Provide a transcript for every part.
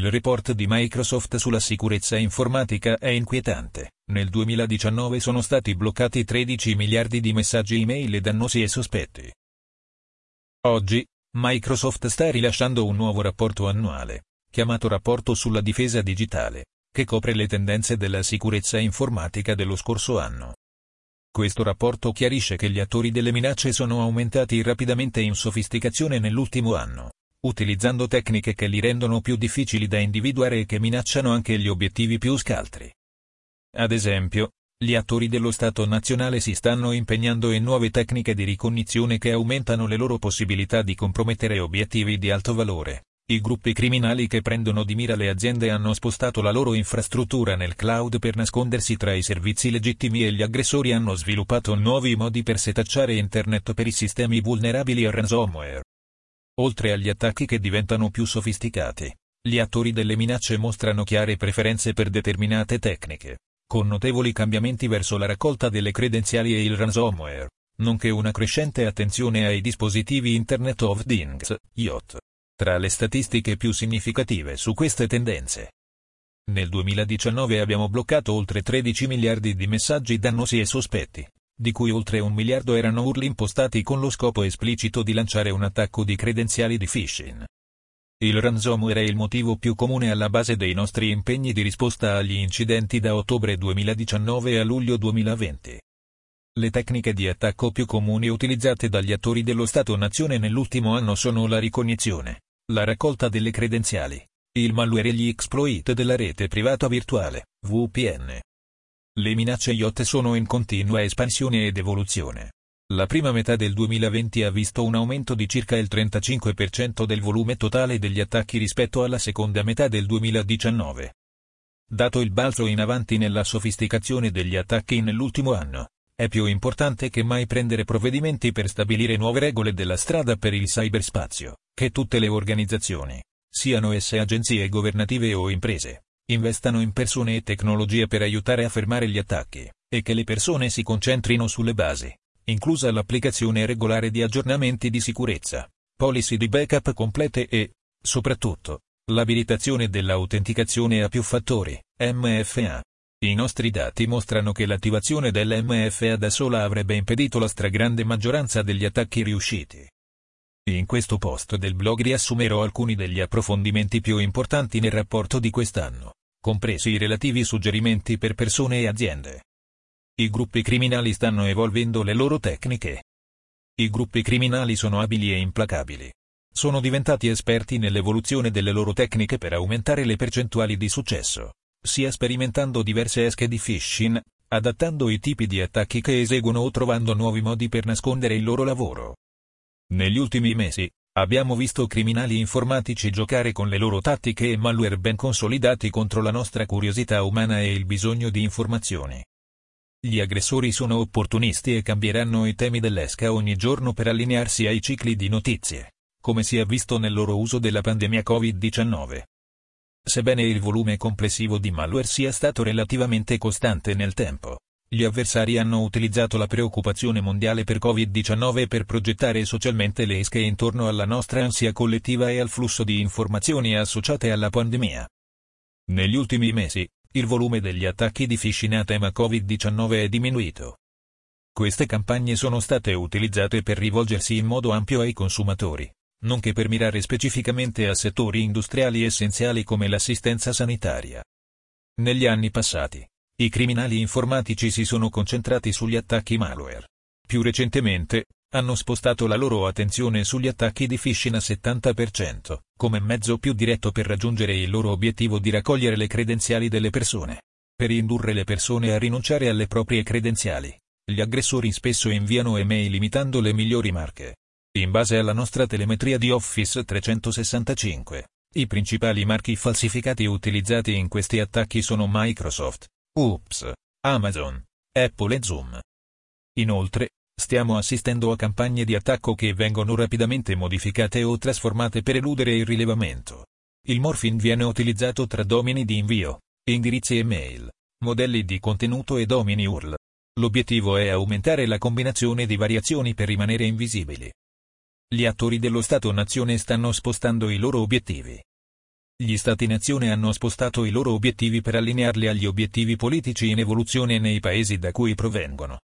Il report di Microsoft sulla sicurezza informatica è inquietante. Nel 2019 sono stati bloccati 13 miliardi di messaggi email dannosi e sospetti. Oggi, Microsoft sta rilasciando un nuovo rapporto annuale, chiamato Rapporto sulla difesa digitale, che copre le tendenze della sicurezza informatica dello scorso anno. Questo rapporto chiarisce che gli attori delle minacce sono aumentati rapidamente in sofisticazione nell'ultimo anno, utilizzando tecniche che li rendono più difficili da individuare e che minacciano anche gli obiettivi più scaltri. Ad esempio, gli attori dello Stato nazionale si stanno impegnando in nuove tecniche di ricognizione che aumentano le loro possibilità di compromettere obiettivi di alto valore. I gruppi criminali che prendono di mira le aziende hanno spostato la loro infrastruttura nel cloud per nascondersi tra i servizi legittimi e gli aggressori hanno sviluppato nuovi modi per setacciare internet per i sistemi vulnerabili a ransomware. Oltre agli attacchi che diventano più sofisticati, gli attori delle minacce mostrano chiare preferenze per determinate tecniche, con notevoli cambiamenti verso la raccolta delle credenziali e il ransomware, nonché una crescente attenzione ai dispositivi Internet of Things, IoT. Tra le statistiche più significative su queste tendenze. Nel 2019 abbiamo bloccato oltre 13 miliardi di messaggi dannosi e sospetti, di cui oltre un miliardo erano URL impostati con lo scopo esplicito di lanciare un attacco di credenziali di phishing. Il ransomware è il motivo più comune alla base dei nostri impegni di risposta agli incidenti da ottobre 2019 a luglio 2020. Le tecniche di attacco più comuni utilizzate dagli attori dello Stato-nazione nell'ultimo anno sono la ricognizione, la raccolta delle credenziali, il malware e gli exploit della rete privata virtuale, VPN. Le minacce IoT sono in continua espansione ed evoluzione. La prima metà del 2020 ha visto un aumento di circa il 35% del volume totale degli attacchi rispetto alla seconda metà del 2019. Dato il balzo in avanti nella sofisticazione degli attacchi nell'ultimo anno, è più importante che mai prendere provvedimenti per stabilire nuove regole della strada per il cyberspazio che tutte le organizzazioni, siano esse agenzie governative o imprese, investano in persone e tecnologie per aiutare a fermare gli attacchi, e che le persone si concentrino sulle basi, inclusa l'applicazione regolare di aggiornamenti di sicurezza, policy di backup complete e, soprattutto, l'abilitazione dell'autenticazione a più fattori, MFA. I nostri dati mostrano che l'attivazione dell'MFA da sola avrebbe impedito la stragrande maggioranza degli attacchi riusciti. In questo post del blog riassumerò alcuni degli approfondimenti più importanti nel rapporto di quest'anno, compresi i relativi suggerimenti per persone e aziende. I gruppi criminali stanno evolvendo le loro tecniche. I gruppi criminali sono abili e implacabili. Sono diventati esperti nell'evoluzione delle loro tecniche per aumentare le percentuali di successo, sia sperimentando diverse esche di phishing, adattando i tipi di attacchi che eseguono o trovando nuovi modi per nascondere il loro lavoro. Negli ultimi mesi, abbiamo visto criminali informatici giocare con le loro tattiche e malware ben consolidati contro la nostra curiosità umana e il bisogno di informazioni. Gli aggressori sono opportunisti e cambieranno i temi dell'esca ogni giorno per allinearsi ai cicli di notizie, come si è visto nel loro uso della pandemia Covid-19. Sebbene il volume complessivo di malware sia stato relativamente costante nel tempo, gli avversari hanno utilizzato la preoccupazione mondiale per Covid-19 per progettare socialmente le esche intorno alla nostra ansia collettiva e al flusso di informazioni associate alla pandemia. Negli ultimi mesi, il volume degli attacchi di phishing a tema Covid-19 è diminuito. Queste campagne sono state utilizzate per rivolgersi in modo ampio ai consumatori, nonché per mirare specificamente a settori industriali essenziali come l'assistenza sanitaria. Negli anni passati, i criminali informatici si sono concentrati sugli attacchi malware. Più recentemente, hanno spostato la loro attenzione sugli attacchi di phishing a 70%, come mezzo più diretto per raggiungere il loro obiettivo di raccogliere le credenziali delle persone. Per indurre le persone a rinunciare alle proprie credenziali, gli aggressori spesso inviano email imitando le migliori marche. In base alla nostra telemetria di Office 365, i principali marchi falsificati utilizzati in questi attacchi sono Microsoft, Oops, Amazon, Apple e Zoom. Inoltre, stiamo assistendo a campagne di attacco che vengono rapidamente modificate o trasformate per eludere il rilevamento. Il morphing viene utilizzato tra domini di invio, indirizzi email, modelli di contenuto e domini URL. L'obiettivo è aumentare la combinazione di variazioni per rimanere invisibili. Gli attori dello Stato-nazione stanno spostando i loro obiettivi. Gli Stati-nazione hanno spostato i loro obiettivi per allinearli agli obiettivi politici in evoluzione nei paesi da cui provengono.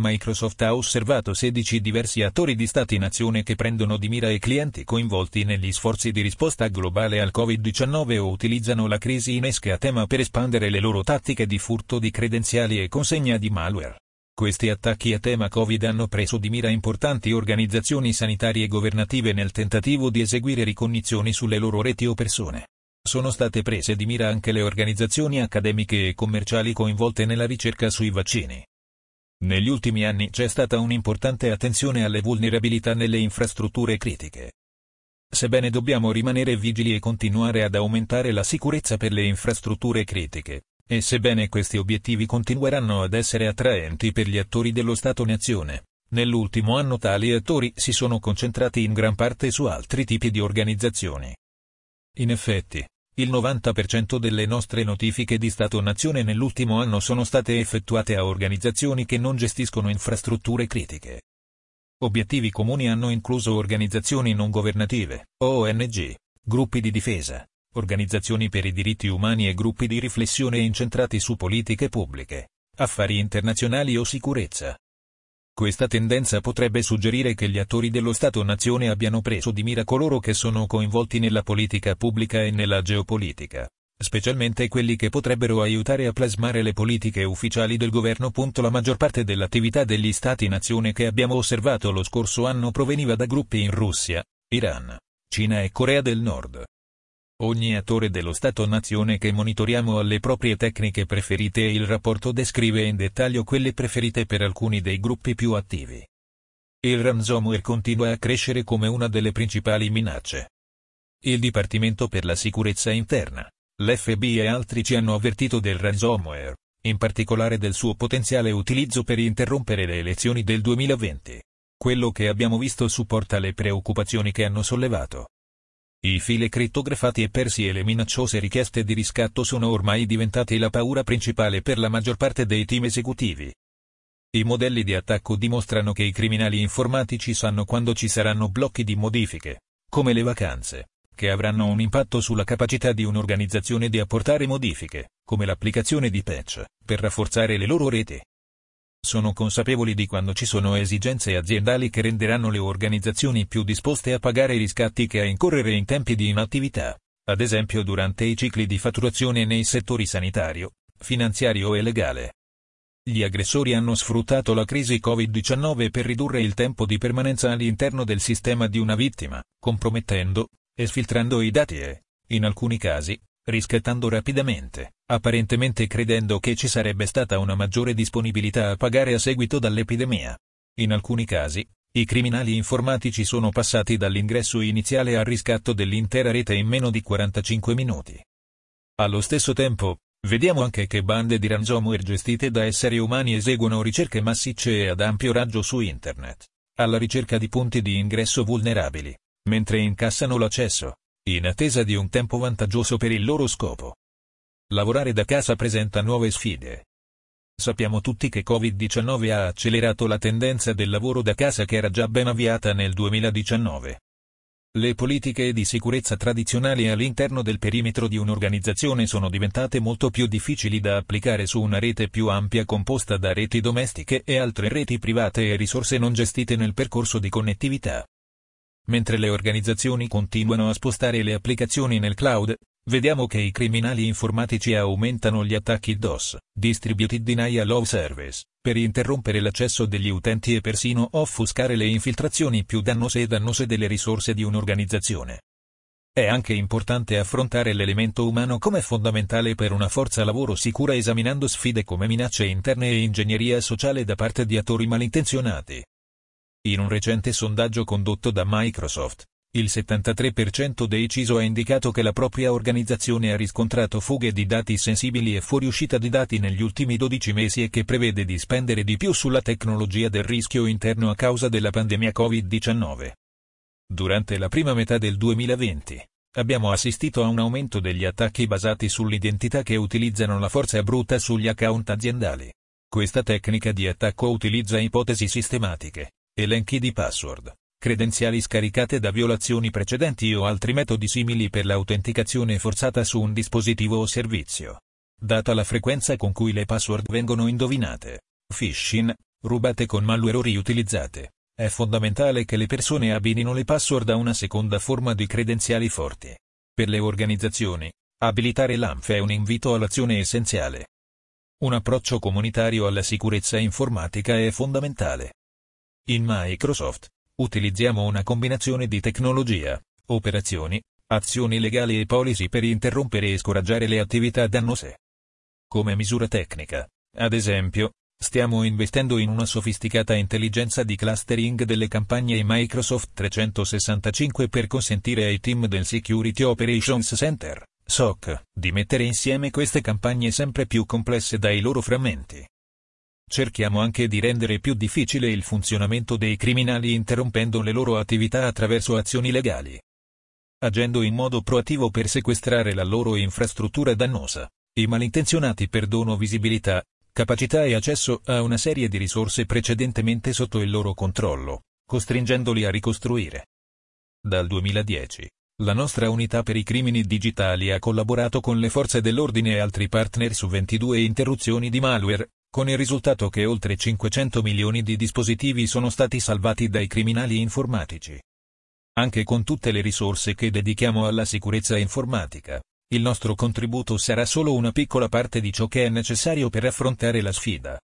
Microsoft ha osservato 16 diversi attori di Stati-nazione che prendono di mira i clienti coinvolti negli sforzi di risposta globale al Covid-19 o utilizzano la crisi innesca a tema per espandere le loro tattiche di furto di credenziali e consegna di malware. Questi attacchi a tema Covid hanno preso di mira importanti organizzazioni sanitarie governative nel tentativo di eseguire ricognizioni sulle loro reti o persone. Sono state prese di mira anche le organizzazioni accademiche e commerciali coinvolte nella ricerca sui vaccini. Negli ultimi anni c'è stata un'importante attenzione alle vulnerabilità nelle infrastrutture critiche. Sebbene dobbiamo rimanere vigili e continuare ad aumentare la sicurezza per le infrastrutture critiche, e sebbene questi obiettivi continueranno ad essere attraenti per gli attori dello Stato-nazione, nell'ultimo anno tali attori si sono concentrati in gran parte su altri tipi di organizzazioni. In effetti, il 90% delle nostre notifiche di Stato-nazione nell'ultimo anno sono state effettuate a organizzazioni che non gestiscono infrastrutture critiche. Obiettivi comuni hanno incluso organizzazioni non governative, ONG, gruppi di difesa, organizzazioni per i diritti umani e gruppi di riflessione incentrati su politiche pubbliche, affari internazionali o sicurezza. Questa tendenza potrebbe suggerire che gli attori dello Stato-nazione abbiano preso di mira coloro che sono coinvolti nella politica pubblica e nella geopolitica, specialmente quelli che potrebbero aiutare a plasmare le politiche ufficiali del governo. La maggior parte dell'attività degli Stati-nazione che abbiamo osservato lo scorso anno proveniva da gruppi in Russia, Iran, Cina e Corea del Nord. Ogni attore dello Stato-nazione che monitoriamo ha le proprie tecniche preferite e il rapporto descrive in dettaglio quelle preferite per alcuni dei gruppi più attivi. Il ransomware continua a crescere come una delle principali minacce. Il Dipartimento per la Sicurezza Interna, l'FBI e altri ci hanno avvertito del ransomware, in particolare del suo potenziale utilizzo per interrompere le elezioni del 2020. Quello che abbiamo visto supporta le preoccupazioni che hanno sollevato. I file crittografati e persi e le minacciose richieste di riscatto sono ormai diventati la paura principale per la maggior parte dei team esecutivi. I modelli di attacco dimostrano che i criminali informatici sanno quando ci saranno blocchi di modifiche, come le vacanze, che avranno un impatto sulla capacità di un'organizzazione di apportare modifiche, come l'applicazione di patch, per rafforzare le loro reti. Sono consapevoli di quando ci sono esigenze aziendali che renderanno le organizzazioni più disposte a pagare i riscatti che a incorrere in tempi di inattività, ad esempio durante i cicli di fatturazione nei settori sanitario, finanziario e legale. Gli aggressori hanno sfruttato la crisi Covid-19 per ridurre il tempo di permanenza all'interno del sistema di una vittima, compromettendo, e sfiltrando i dati e, in alcuni casi, riscattando rapidamente, apparentemente credendo che ci sarebbe stata una maggiore disponibilità a pagare a seguito dall'epidemia. In alcuni casi, i criminali informatici sono passati dall'ingresso iniziale al riscatto dell'intera rete in meno di 45 minuti. Allo stesso tempo, vediamo anche che bande di ransomware gestite da esseri umani eseguono ricerche massicce e ad ampio raggio su Internet, alla ricerca di punti di ingresso vulnerabili, mentre incassano l'accesso, in attesa di un tempo vantaggioso per il loro scopo. Lavorare da casa presenta nuove sfide. Sappiamo tutti che Covid-19 ha accelerato la tendenza del lavoro da casa che era già ben avviata nel 2019. Le politiche di sicurezza tradizionali all'interno del perimetro di un'organizzazione sono diventate molto più difficili da applicare su una rete più ampia composta da reti domestiche e altre reti private e risorse non gestite nel percorso di connettività. Mentre le organizzazioni continuano a spostare le applicazioni nel cloud, vediamo che i criminali informatici aumentano gli attacchi DOS, Distributed Denial of Service, per interrompere l'accesso degli utenti e persino offuscare le infiltrazioni più dannose e dannose delle risorse di un'organizzazione. È anche importante affrontare l'elemento umano come fondamentale per una forza lavoro sicura esaminando sfide come minacce interne e ingegneria sociale da parte di attori malintenzionati. In un recente sondaggio condotto da Microsoft, il 73% dei CISO ha indicato che la propria organizzazione ha riscontrato fughe di dati sensibili e fuoriuscita di dati negli ultimi 12 mesi e che prevede di spendere di più sulla tecnologia del rischio interno a causa della pandemia Covid-19. Durante la prima metà del 2020, abbiamo assistito a un aumento degli attacchi basati sull'identità che utilizzano la forza bruta sugli account aziendali. Questa tecnica di attacco utilizza ipotesi sistematiche, elenchi di password, credenziali scaricate da violazioni precedenti o altri metodi simili per l'autenticazione forzata su un dispositivo o servizio. Data la frequenza con cui le password vengono indovinate, phishing, rubate con malware o riutilizzate, è fondamentale che le persone abbinino le password a una seconda forma di credenziali forti. Per le organizzazioni, abilitare l'ANF è un invito all'azione essenziale. Un approccio comunitario alla sicurezza informatica è fondamentale. In Microsoft, utilizziamo una combinazione di tecnologia, operazioni, azioni legali e policy per interrompere e scoraggiare le attività dannose. Come misura tecnica, ad esempio, stiamo investendo in una sofisticata intelligenza di clustering delle campagne Microsoft 365 per consentire ai team del Security Operations Center, SOC, di mettere insieme queste campagne sempre più complesse dai loro frammenti. Cerchiamo anche di rendere più difficile il funzionamento dei criminali interrompendo le loro attività attraverso azioni legali. Agendo in modo proattivo per sequestrare la loro infrastruttura dannosa, i malintenzionati perdono visibilità, capacità e accesso a una serie di risorse precedentemente sotto il loro controllo, costringendoli a ricostruire. Dal 2010, la nostra unità per i crimini digitali ha collaborato con le forze dell'ordine e altri partner su 22 interruzioni di malware, con il risultato che oltre 500 milioni di dispositivi sono stati salvati dai criminali informatici. Anche con tutte le risorse che dedichiamo alla sicurezza informatica, il nostro contributo sarà solo una piccola parte di ciò che è necessario per affrontare la sfida.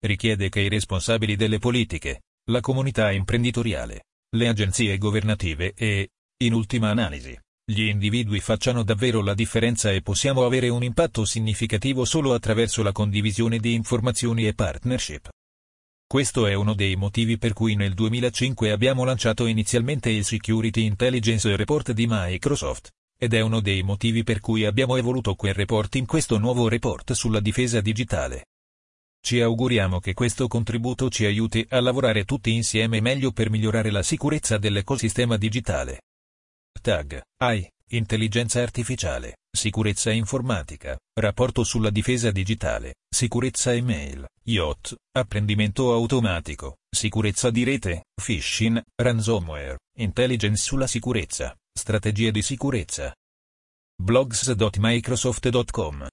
Richiede che i responsabili delle politiche, la comunità imprenditoriale, le agenzie governative e, in ultima analisi, gli individui facciano davvero la differenza e possiamo avere un impatto significativo solo attraverso la condivisione di informazioni e partnership. Questo è uno dei motivi per cui nel 2005 abbiamo lanciato inizialmente il Security Intelligence Report di Microsoft, ed è uno dei motivi per cui abbiamo evoluto quel report in questo nuovo report sulla difesa digitale. Ci auguriamo che questo contributo ci aiuti a lavorare tutti insieme meglio per migliorare la sicurezza dell'ecosistema digitale. Tag, AI, Intelligenza artificiale, sicurezza informatica, rapporto sulla difesa digitale, sicurezza email, IOT, apprendimento automatico, sicurezza di rete, phishing, ransomware, intelligence sulla sicurezza, strategie di sicurezza. blogs.microsoft.com